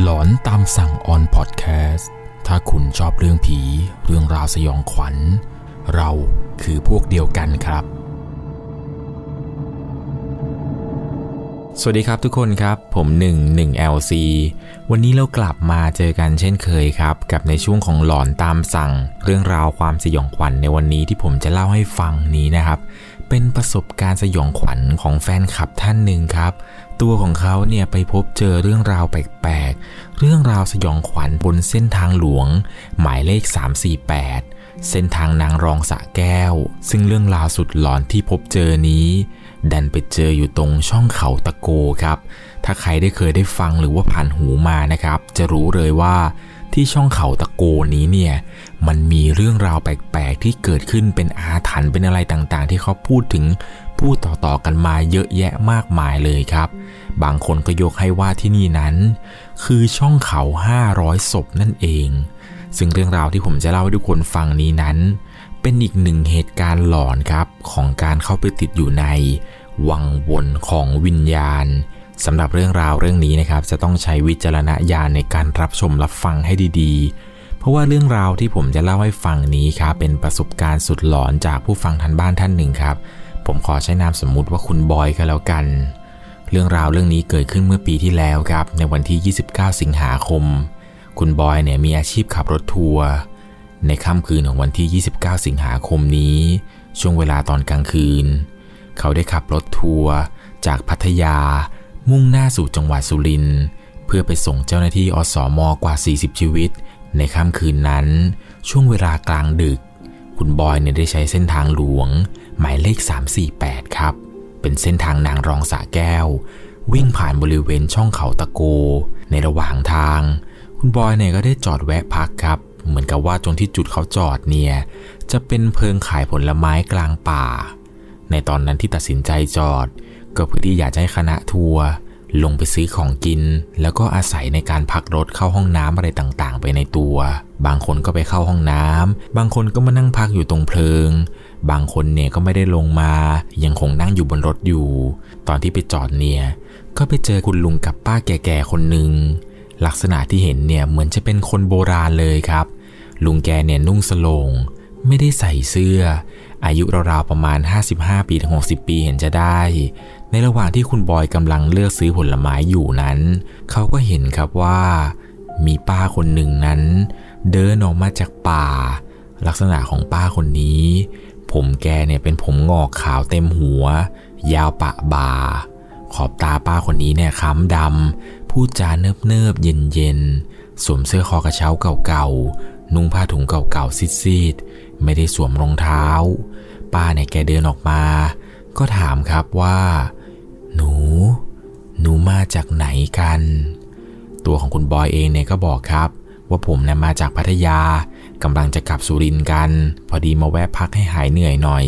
หลอนตามสั่งออนพอดแคสต์ ถ้าคุณชอบเรื่องผี เรื่องราวสยองขวัญ เราคือพวกเดียวกันครับ สวัสดีครับทุกคนครับ ผม1 1 LC วันนี้เรากลับมาเจอกันเช่นเคยครับ กับในช่วงของหลอนตามสั่ง เรื่องราวความสยองขวัญในวันนี้ที่ผมจะเล่าให้ฟังนี้นะครับ เป็นประสบการณ์สยองขวัญของแฟนคลับท่านหนึ่งครับ ตัวของเขาเนี่ยไปพบเจอเรื่องราวแปลกๆ เรื่องราวสยองขวัญบนเส้นทางหลวง หมายเลข 348 เส้นทางนางรองสะแก้ว ซึ่งเรื่องราวสุดหลอนที่พบเจอนี้ ดันไปเจออยู่ตรงช่องเขาตะโกครับ ถ้าใครได้เคยได้ฟังหรือว่าผ่านหูมานะครับ จะรู้เลยว่า ที่ช่องเขาตะโกนี้เนี่ย มันมีเรื่องราวแปลกๆที่เกิดขึ้นเป็นอาถรรพ์เป็นอะไรต่างๆ ที่เขาพูดถึงพูดต่อๆกันมาเยอะแยะมากมายเลยครับ บางคนก็ยกให้ว่าที่นี่นั้น คือช่องเขา 500ศพนั่นเอง ซึ่งเรื่องราวที่ผมจะเล่าให้ทุกคนฟังนี้นั้น เป็นอีกหนึ่งเหตุการณ์หลอนครับของการเข้าไปติดอยู่ใน วังวนของวิญญาณ สำหรับเรื่องราวเรื่องนี้นะครับ จะต้องใช้วิจารณญาณในการรับชมรับฟังให้ดีๆ เพราะว่าเรื่องราวที่ผมจะเล่าให้ฟังนี้ครับเป็นประสบการณ์สุดหลอนจากผู้ฟังทันบ้านท่านหนึ่งครับ ผมขอใช้นามสมมุติว่าคุณบอยก็แล้วกัน เรื่องราวเรื่องนี้เกิดขึ้นเมื่อปีที่แล้วครับ ในวันที่ 29 สิงหาคม คุณบอยเนี่ยมีอาชีพขับรถทัวร์ในค่ำคืนของวันที่ 29 สิงหาคมนี้ ช่วงเวลาตอนกลางคืน เขาได้ขับรถทัวร์จากพัทยา มุ่งหน้าสู่จังหวัดสุรินทร์เพื่อไปส่งเจ้าหน้าที่อสมกว่า 40 ชีวิต ในค่ำคืนนั้น ช่วงเวลากลางดึก คุณบอยเนี่ยได้ใช้เส้นทางหลวง หมายเลข 348 ครับ เป็นเส้นทางนางรองสาแก้ว วิ่งผ่านบริเวณช่องเขาตะโก ในระหว่างทาง คุณบอยเนี่ยก็ได้จอดแวะพักครับ เหมือนกับว่าตรงที่จุดเขาจอดเนี่ยจะเป็นเพิงขายผลไม้กลางป่า ในตอนนั้นที่ตัดสินใจจอด ก็เพื่อที่อยากจะให้คณะทัวร์ ลงไปซื้อของกิน แล้วก็อาศัยในการพักรถเข้าห้องน้ำอะไรต่างๆ ไปในตัว บางคนก็ไปเข้าห้องน้ำบางคนก็มานั่งพักอยู่ตรงเพลิง บางคนเนี่ยก็ไม่ได้ลงมา ยังคงนั่งอยู่บนรถอยู่ ตอนที่ไปจอดเนี่ย ก็ไปเจอคุณลุงกับป้าแก่ๆคนหนึ่งลักษณะที่เห็นเนี่ยเหมือนจะเป็นคนโบราณเลยครับ ลุงแกเนี่ยนุ่งสโลง ไม่ได้ใส่เสื้อ อายุราวๆประมาณ 55 ปีถึง 60 ปีเห็นจะได้ ในระหว่างที่คุณบอยกำลังเลือกซื้อผลไม้อยู่นั้น เขาก็เห็นครับว่า มีป้าคนหนึ่งนั้น เดินออกมาจากป่า ลักษณะของป้าคนนี้ ผมแกเนี่ยเป็นผมงอกขาวเต็มหัว ยาวปะบ่า ขอบตาป้าคนนี้เนี่ยค้ำดำพูดจาเนิบเนิบเย็นเย็นสวมเสื้อคอกระเช้าเก่าๆ นุ่งผ้าถุงเก่าๆซีดๆ ไม่ได้สวมรองเท้า ป้าเนี่ยแกเดินออกมา ก็ถามครับว่า หนู หนูมาจากไหนกัน ตัวของคุณบอยเองเนี่ยก็บอกครับ ว่าผมเนี่ยมาจากพัทยากำลังจะกลับสุรินทร์กัน พอดีมาแวะพักให้หายเหนื่อยหน่อย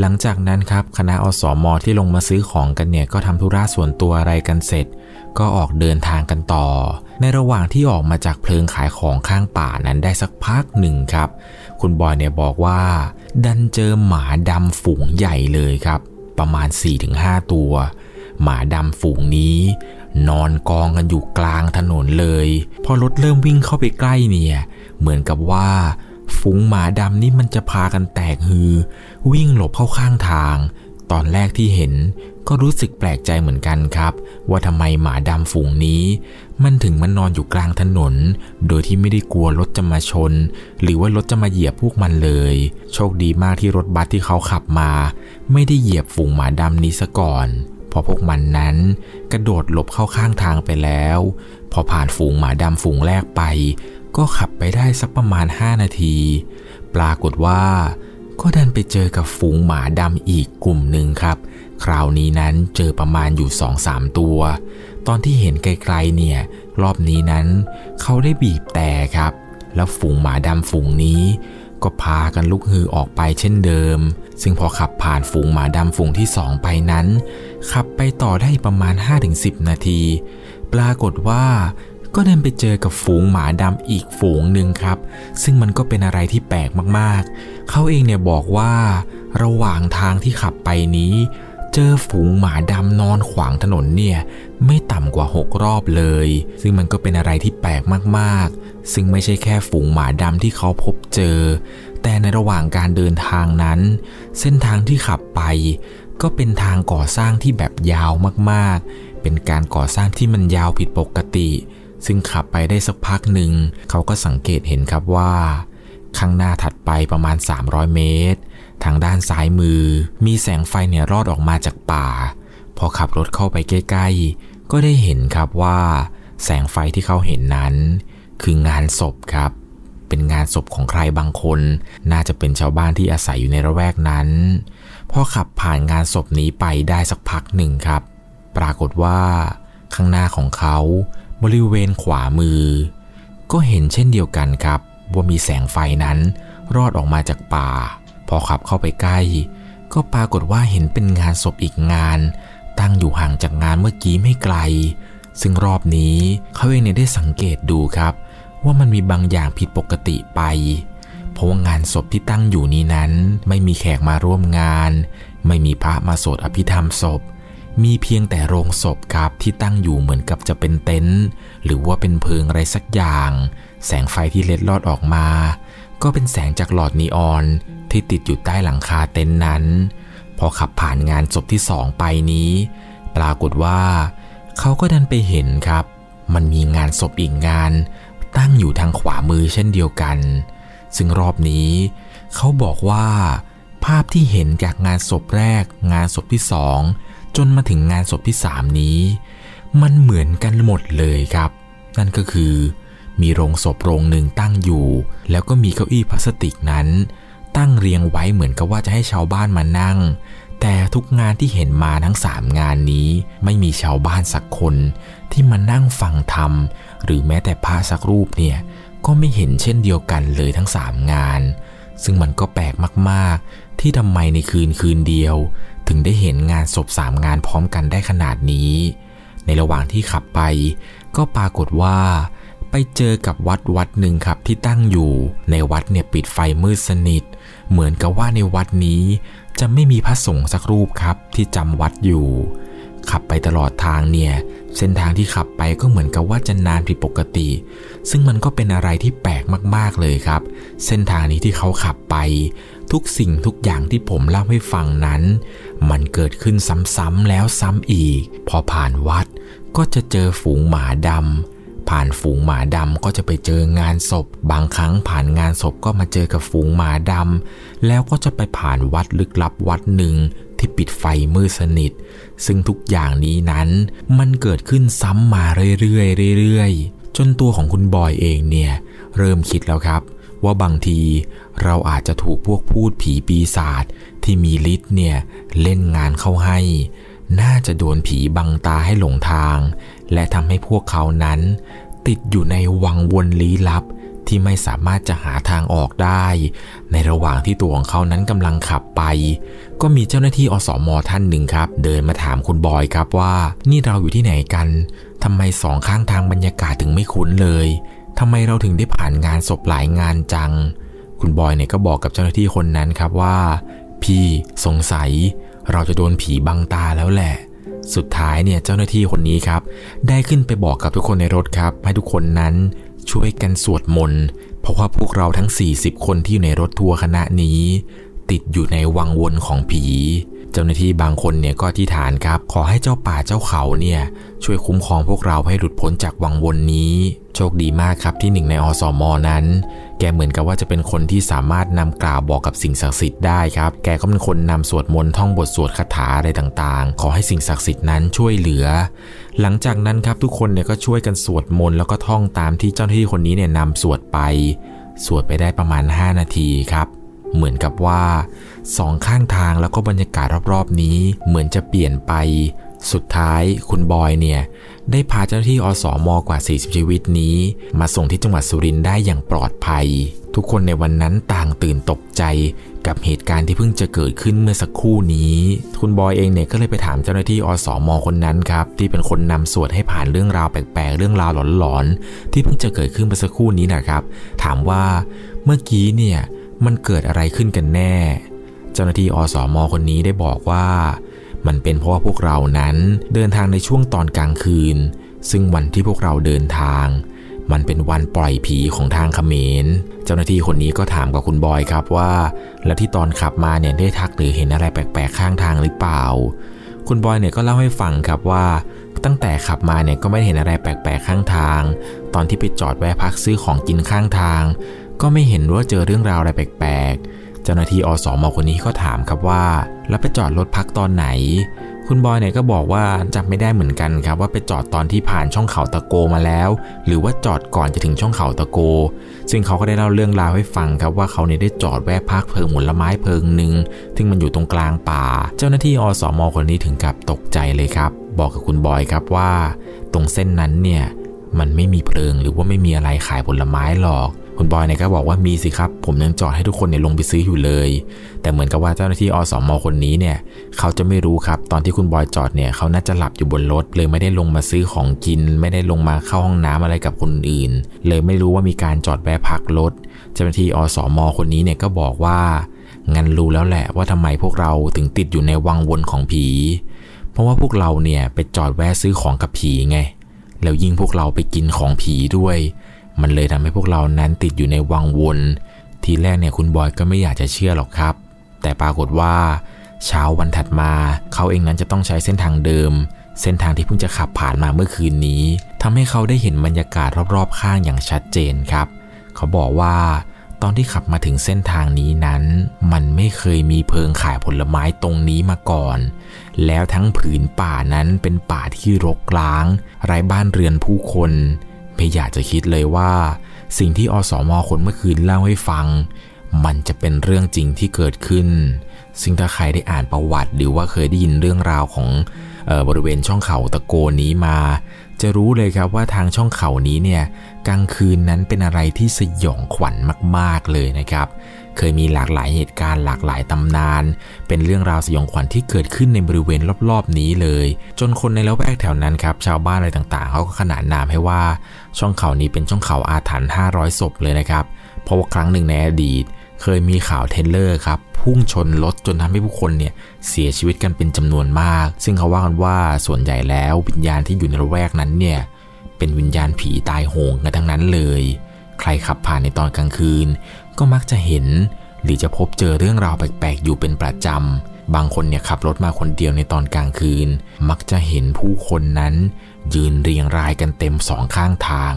หลังจากนั้นครับคณะอสมที่ลงมาซื้อของกันเนี่ยก็ทำธุระส่วนตัวอะไรกันเสร็จ ก็ออกเดินทางกันต่อ ในระหว่างที่ออกมาจากเพลิงขายของข้างป่านั้นได้สักพักหนึ่งครับ คุณบอยเนี่ยบอกว่า ดันเจอหมาดำฝูงใหญ่เลยครับ ประมาณ 4-5 ตัว หมาดำฝูงนี้ นอนกองกันอยู่กลางถนนเลย พอรถเริ่มวิ่งเข้าไปใกล้เนี่ย เหมือนกับว่า ฝูงหมาดำนี่มันจะพากันแตกฮือ วิ่งหลบเข้าข้างทาง ตอนแรกที่เห็น ก็รู้สึกแปลกใจเหมือนกันครับ ว่าทำไมหมาดำฝูงนี้ มันถึงมันนอนอยู่กลางถนน โดยที่ไม่ได้กลัวรถจะมาชน หรือว่ารถจะมาเหยียบพวกมันเลย โชคดีมากที่รถบัสที่เขาขับมา ไม่ได้เหยียบฝูงหมาดำนี้ซะก่อนเพอพวกมันนั้น กระโดดหลบเข้าข้างทางไปแล้ว พอผ่านฝูงหมาดำฝูงแรกไป ก็ขับไปได้สักประมาณ 5 นาที ปรากฏว่าก็ดันไปเจอกับฝูงหมาดำอีกกลุ่มหนึ่งครับ คราวนี้นั้นเจอประมาณอยู่2-3ตัว ตอนที่เห็นไกลๆเนี่ย รอบนี้นั้นเขาได้บีบแต่ครับ แล้วฝูงหมาดำฝูงนี้ ก็พากันลุกฮือออกไปเช่นเดิม ซึ่งพอขับผ่านฝูงหมาดำฝูงที่สองไปนั้น ขับไปต่อได้ประมาณ 5-10 นาที ปรากฏว่าก็เดินไปเจอกับฝูงหมาดำอีกฝูงหนึ่งครับ ซึ่งมันก็เป็นอะไรที่แปลกมากๆ เขาเองเนี่ยบอกว่า ระหว่างทางที่ขับไปนี้ เจอฝูงหมาดำนอนขวางถนนเนี่ยไม่ต่ำกว่า 6 รอบเลย ซึ่งมันก็เป็นอะไรที่แปลกมากๆ ซึ่งไม่ใช่แค่ฝูงหมาดำที่เขาพบเจอ แต่ในระหว่างการเดินทางนั้น เส้นทางที่ขับไป ก็เป็นทางก่อสร้างที่แบบยาวมากๆ เป็นการก่อสร้างที่มันยาวผิดปกติ ซึ่งขับไปได้สักพักหนึ่ง เขาก็สังเกตเห็นครับว่า ข้างหน้าถัดไปประมาณ 300 เมตร ทางด้านซ้ายมือ มีแสงไฟเนี่ยรอดออกมาจากป่า พอขับรถเข้าไปใกล้ๆ ก็ได้เห็นครับว่า แสงไฟที่เขาเห็นนั้น คืองานศพครับ เป็นงานศพของใครบางคน น่าจะเป็นชาวบ้านที่อาศัยอยู่ในระแวกนั้นพอขับผ่านงานศพนี้ไปได้สักพักหนึ่งครับ ปรากฏว่า ข้างหน้าของเขาบริเวณขวามือ ก็เห็นเช่นเดียวกันครับ ว่ามีแสงไฟนั้นรอดออกมาจากป่า พอขับเข้าไปใกล้ ก็ปรากฏว่าเห็นเป็นงานศพอีกงาน ตั้งอยู่ห่างจากงานเมื่อกี้ไม่ไกล ซึ่งรอบนี้เขาเองเนี่ยได้สังเกตดูครับ ว่ามันมีบางอย่างผิดปกติไป เพราะว่างานศพที่ตั้งอยู่นี้นั้น ไม่มีแขกมาร่วมงาน ไม่มีพระมาสวดอภิธรรมศพมีเพียงแต่โรงศพครับที่ตั้งอยู่เหมือนกับจะเป็นเต็นท์หรือว่าเป็นเพิงอะไรสักอย่าง แสงไฟที่เล็ดลอดออกมา ก็เป็นแสงจากหลอดนีออน ที่ติดอยู่ใต้หลังคาเต็นท์นั้น พอขับผ่านงานศพที่สองไปนี้ ปรากฏว่า เขาก็ดันไปเห็นครับ มันมีงานศพอีกงาน ตั้งอยู่ทางขวามือเช่นเดียวกัน ซึ่งรอบนี้ เขาบอกว่า ภาพที่เห็นจากงานศพแรก งานศพที่สองจนมาถึงงานศพที่สามนี้ มันเหมือนกันหมดเลยครับ นั่นก็คือ มีโรงศพโรงหนึ่งตั้งอยู่ แล้วก็มีเก้าอี้พลาสติกนั้น ตั้งเรียงไว้เหมือนกับว่าจะให้ชาวบ้านมานั่ง แต่ทุกงานที่เห็นมาทั้งสามงานนี้ไม่มีชาวบ้านสักคนที่มานั่งฟังธรรม หรือแม้แต่พระสักรูปเนี่ยก็ไม่เห็นเช่นเดียวกันเลยทั้งสามงาน ซึ่งมันก็แปลกมากๆ ที่ทำไมในคืนคืนเดียว ถึงได้เห็นงานศพสามงานพร้อมกันได้ขนาดนี้ ในระหว่างที่ขับไป ก็ปรากฏว่าไปเจอกับวัดวัดหนึ่งครับที่ตั้งอยู่ ในวัดเนี่ยปิดไฟมืดสนิท เหมือนกับว่าในวัดนี้ จะไม่มีพระสงฆ์สักรูปครับที่จำวัดอยู่ ขับไปตลอดทางเนี่ย เส้นทางที่ขับไปก็เหมือนกับว่าจะนานผิดปกติ ซึ่งมันก็เป็นอะไรที่แปลกมากๆเลยครับ เส้นทางนี้ที่เขาขับไป ทุกสิ่งทุกอย่างที่ผมเล่าให้ฟังนั้น มันเกิดขึ้นซ้ำๆแล้วซ้ำอีก พอผ่านวัดก็จะเจอฝูงหมาดำ ผ่านฝูงหมาดำก็จะไปเจองานศพ บางครั้งผ่านงานศพก็มาเจอกับฝูงหมาดำแล้วก็จะไปผ่านวัดลึกลับวัดหนึ่งที่ปิดไฟมืดสนิท ซึ่งทุกอย่างนี้นั้นมันเกิดขึ้นซ้ำมาเรื่อยๆเรื่อยๆ จนตัวของคุณบอยเองเนี่ย เริ่มคิดแล้วครับ ว่าบางทีเราอาจจะถูกพวกพูดผีปีศาจที่มีฤทธิ์เนี่ยเล่นงานเข้าให้ น่าจะโดนผีบังตาให้หลงทาง และทำให้พวกเขานั้น ติดอยู่ในวังวนลี้ลับที่ไม่สามารถจะหาทางออกได้ ในระหว่างที่ตัวของเขานั้นกำลังขับไป ก็มีเจ้าหน้าที่อสมท่านหนึ่งครับ เดินมาถามคุณบอยครับว่า นี่เราอยู่ที่ไหนกันทำไมสองข้างทางบรรยากาศถึงไม่คุ้นเลยทำไมเราถึงได้ผ่านงานศพหลายงานจัง คุณบอยเนี่ยก็บอกกับเจ้าหน้าที่คนนั้นครับว่า พี่สงสัย เราจะโดนผีบังตาแล้วแหละ สุดท้ายเนี่ยเจ้าหน้าที่คนนี้ครับ ได้ขึ้นไปบอกกับทุกคนในรถครับ ให้ทุกคนนั้นช่วยกันสวดมนต์เพราะว่าพวกเราทั้ง 40 คนที่อยู่ในรถทัวร์คณะนี้ ติดอยู่ในวังวนของผี เจ้าหน้าที่บางคนเนี่ยก็ที่ฐานครับ ขอให้เจ้าป่าเจ้าเขาเนี่ยช่วยคุ้มครองพวกเราให้หลุดพ้นจากวังวนนี้ โชคดีมากครับที่หนึ่งในอสมอนั้น แกเหมือนกับว่าจะเป็นคนที่สามารถนำกล่าวบอกกับสิ่งศักดิ์สิทธิ์ได้ครับ แกก็เป็นคนนำสวดมนต์ท่องบทสวดคาถาอะไรต่างๆ ขอให้สิ่งศักดิ์สิทธิ์นั้นช่วยเหลือ หลังจากนั้นครับทุกคนเนี่ยก็ช่วยกันสวดมนต์แล้วก็ท่องตามที่เจ้าหน้าที่คนนี้เนี่ยนำสวดไป สวดไปได้ประมาณ 5 นาทีครับ เหมือนกับว่า สองข้างทางแล้วก็บรรยากาศรอบๆนี้เหมือนจะเปลี่ยนไป สุดท้ายคุณบอยเนี่ย ได้พาเจ้าหน้าที่อสอมอกว่า 40 ชีวิตนี้ มาส่งที่จังหวัดสุรินทร์ได้อย่างปลอดภัย ทุกคนในวันนั้นต่างตื่นตกใจกับเหตุการณ์ที่เพิ่งจะเกิดขึ้นเมื่อสักครู่นี้ คุณบอยเองเนี่ยก็เลยไปถามเจ้าหน้าที่อสอมอคนนั้นครับ ที่เป็นคนนำสวดให้ผ่านเรื่องราวแปลกๆ เรื่องราวหลอนๆ ที่เพิ่งจะเกิดขึ้นเมื่อสักครู่นี้นะครับ ถามว่าเมื่อกี้เนี่ยมันเกิดอะไรขึ้นกันแน่ เจ้าหน้าที่อสอมอคนนี้ได้บอกว่า มันเป็นเพราะว่าพวกเรานั้นเดินทางในช่วงตอนกลางคืน ซึ่งวันที่พวกเราเดินทาง มันเป็นวันปล่อยผีของทางเขมร เจ้าหน้าที่คนนี้ก็ถามกับคุณบอยครับว่า แล้วที่ตอนขับมาเนี่ยได้ทักหรือเห็นอะไรแปลกๆข้างทางหรือเปล่า คุณบอยเนี่ยก็เล่าให้ฟังครับว่าตั้งแต่ขับมาเนี่ยก็ไม่เห็นอะไรแปลกๆข้างทาง ตอนที่ไปจอดแวะพักซื้อของกินข้างทาง ก็ไม่เห็นว่าเจอเรื่องราวอะไรแปลกๆ เจ้าหน้าที่อสมคนนี้ก็ถามครับว่า แล้วไปจอดรถพักตอนไหน คุณบอยเนี่ยก็บอกว่าจำไม่ได้เหมือนกันครับ ว่าไปจอดตอนที่ผ่านช่องเขาตะโกมาแล้ว หรือว่าจอดก่อนจะถึงช่องเขาตะโก ซึ่งเขาก็ได้เล่าเรื่องราวให้ฟังครับว่าเขาเนี่ยได้จอดแวะพักเพิงผลไม้เพิงหนึ่งซึ่งมันอยู่ตรงกลางป่า เจ้าหน้าที่อสมคนนี้ถึงกับตกใจเลยครับ บอกกับคุณบอยครับว่า ตรงเส้นนั้นเนี่ยมันไม่มีเพลิงหรือว่าไม่มีอะไรขายผลไม้หรอก คุณบอยเนี่ยก็บอกว่ามีสิครับ ผมยังจอดให้ทุกคนเนี่ยลงไปซื้ออยู่เลย แต่เหมือนกับว่าเจ้าหน้าที่อสมคนนี้เนี่ยเขาจะไม่รู้ครับ ตอนที่คุณบอยจอดเนี่ยเขาน่าจะหลับอยู่บนรถเลยไม่ได้ลงมาซื้อของกิน ไม่ได้ลงมาเข้าห้องน้ำอะไรกับคนอื่น เลยไม่รู้ว่ามีการจอดแวะพักรถ เจ้าหน้าที่อสมคนนี้เนี่ยก็บอกว่างั้นรู้แล้วแหละว่าทำไมพวกเราถึงติดอยู่ในวังวนของผี เพราะว่าพวกเราเนี่ยไปจอดแวะซื้อของกับผีไงแล้วยิ่งพวกเราไปกินของผีด้วย มันเลยทำให้พวกเรานั้นติดอยู่ในวังวน ทีแรกเนี่ยคุณบอยก็ไม่อยากจะเชื่อหรอกครับ แต่ปรากฏว่า เช้าวันถัดมา เขาเองนั้นจะต้องใช้เส้นทางเดิม เส้นทางที่เพิ่งจะขับผ่านมาเมื่อคืนนี้ทำให้เขาได้เห็นบรรยากาศรอบๆ ข้างอย่างชัดเจนครับ เขาบอกว่าตอนที่ขับมาถึงเส้นทางนี้นั้น มันไม่เคยมีเพิงขายผลไม้ตรงนี้มาก่อน แล้วทั้งผืนป่านั้นเป็นป่าที่รกร้าง ไร้บ้านเรือนผู้คน ไม่อยากจะคิดเลยว่า สิ่งที่อสมคนเมื่อคืนเล่าให้ฟัง มันจะเป็นเรื่องจริงที่เกิดขึ้น ซึ่งถ้าใครได้อ่านประวัติหรือว่าเคยได้ยินเรื่องราวของออบริเวณช่องเขาตะโกนี้มา จะรู้เลยครับว่าทางช่องเขานี้เนี่ยกลางคืนนั้นเป็นอะไรที่สยองขวัญมาก ๆเลยนะครับ เคยมีหลากหลายเหตุการณ์หลากหลายตำนาน เป็นเรื่องราวสยองขวัญที่เกิดขึ้นในบริเวณรอบๆนี้เลย จนคนในละแวกแถวนั้นครับ ชาวบ้านอะไรต่างๆเขาก็ขนานนามให้ว่า ช่องเขานี้เป็นช่องเขาอาถรรพ์500 ศพเลยนะครับ เพราะว่าครั้งหนึ่งในอดีต เคยมีข่าวเทรลเลอร์ครับพุ่งชนรถจนทำให้ผู้คนเนี่ยเสียชีวิตกันเป็นจำนวนมาก ซึ่งเขาว่ากันว่าส่วนใหญ่แล้ววิญญาณที่อยู่ในละแวกนั้นเนี่ยเป็นวิญญาณผีตายโหงกันทั้งนั้นเลย ใครขับผ่านในตอนกลางคืน ก็มักจะเห็น หรือจะพบเจอเรื่องราวแปลกๆ อยู่เป็นประจำ บางคนเนี่ยขับรถมาคนเดียวในตอนกลางคืน มักจะเห็นผู้คนนั้น ยืนเรียงรายกันเต็มสองข้างทาง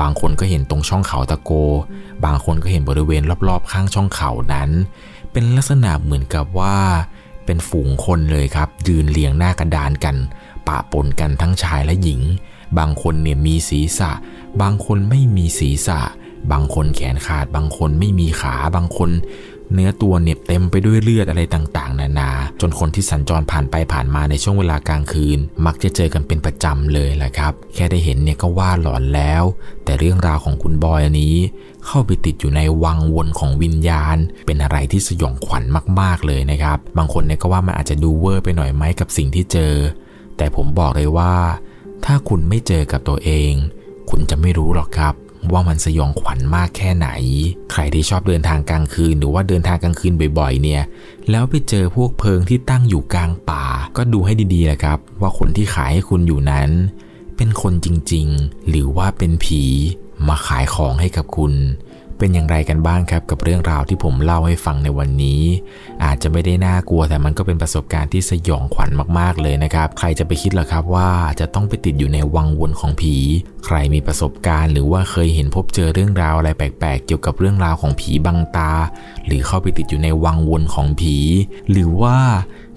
บางคนก็เห็นตรงช่องเขาตะโก บางคนก็เห็นบริเวณรอบๆ ข้างช่องเขานั้น เป็นลักษณะเหมือนกับว่าเป็นฝูงคนเลยครับ ยืนเรียงหน้ากระดานกัน ปะปนกันทั้งชายและหญิง บางคนเนี่ยมีศีรษะ บางคนไม่มีศีรษะ บางคนแขนขาด บางคนไม่มีขา บางคนเนื้อตัวเนี่ยเต็มไปด้วยเลือดอะไรต่างๆ นานา จนคนที่สัญจรผ่านไปผ่านมาในช่วงเวลากลางคืน มักจะเจอกันเป็นประจำเลยแหละครับ แค่ได้เห็นเนี่ยก็ว่าหลอนแล้ว แต่เรื่องราวของคุณบอยอันนี้ เข้าไปติดอยู่ในวังวนของวิญญาณ เป็นอะไรที่สยองขวัญมากๆเลยนะครับ บางคนเนี่ยก็ว่ามันอาจจะดูเวอร์ไปหน่อยไหมกับสิ่งที่เจอ แต่ผมบอกเลยว่า ถ้าคุณไม่เจอกับตัวเอง คุณจะไม่รู้หรอกครับ ว่ามันสยองขวัญมากแค่ไหน ใครที่ชอบเดินทางกลางคืน หรือว่าเดินทางกลางคืนบ่อยๆ เนี่ย แล้วไปเจอพวกเพิงที่ตั้งอยู่กลางป่า ก็ดูให้ดีๆแหละครับ ว่าคนที่ขายให้คุณอยู่นั้น เป็นคนจริงๆ หรือว่าเป็นผีมาขายของให้กับคุณ เป็นอย่างไรกันบ้างครับกับเรื่องราวที่ผมเล่าให้ฟังในวันนี้ อาจจะไม่ได้น่ากลัวแต่มันก็เป็นประสบการณ์ที่สยองขวัญมากๆเลยนะครับ ใครจะไปคิดล่ะครับว่าจะต้องไปติดอยู่ในวังวนของผี ใครมีประสบการณ์หรือว่าเคยเห็นพบเจอเรื่องราวอะไรแปลกๆ เกี่ยวกับเรื่องราวของผีบังตา หรือเข้าไปติดอยู่ในวังวนของผี หรือว่า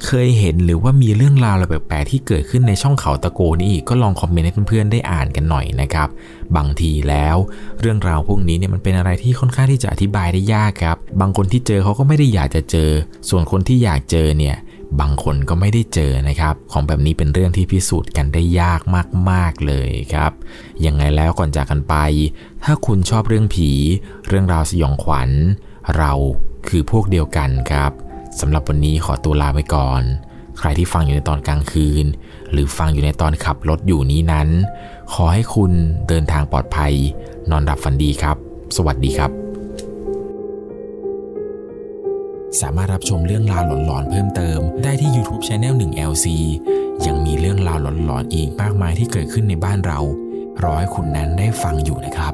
เคยเห็นหรือว่ามีเรื่องราวอะไรแปลกๆที่เกิดขึ้นในช่องเขาตะโกนี่ก็ลองคอมเมนต์ให้เพื่อนๆได้อ่านกันหน่อยนะครับ บางทีแล้วเรื่องราวพวกนี้เนี่ยมันเป็นอะไรที่ค่อนข้างที่จะอธิบายได้ยากครับ บางคนที่เจอเขาก็ไม่ได้อยากจะเจอ ส่วนคนที่อยากเจอเนี่ยบางคนก็ไม่ได้เจอนะครับ ของแบบนี้เป็นเรื่องที่พิสูจน์กันได้ยากมาก ๆ เลยครับ ยังไงแล้วก่อนจากกันไป ถ้าคุณชอบเรื่องผี เรื่องราวสยองขวัญ เราคือพวกเดียวกันครับ สำหรับวันนี้ขอตัวลาไปก่อน ใครที่ฟังอยู่ในตอนกลางคืน หรือฟังอยู่ในตอนขับรถอยู่นี้นั้น ขอให้คุณเดินทางปลอดภัย นอนหลับฝันดีครับ สวัสดีครับ สามารถรับชมเรื่องราวหลอนๆเพิ่มเติม ได้ที่ YouTube Channel 1 LC ยังมีเรื่องราวหลอนๆอีกมากมายที่เกิดขึ้นในบ้านเรา รอให้คุณนั้นได้ฟังอยู่นะครับ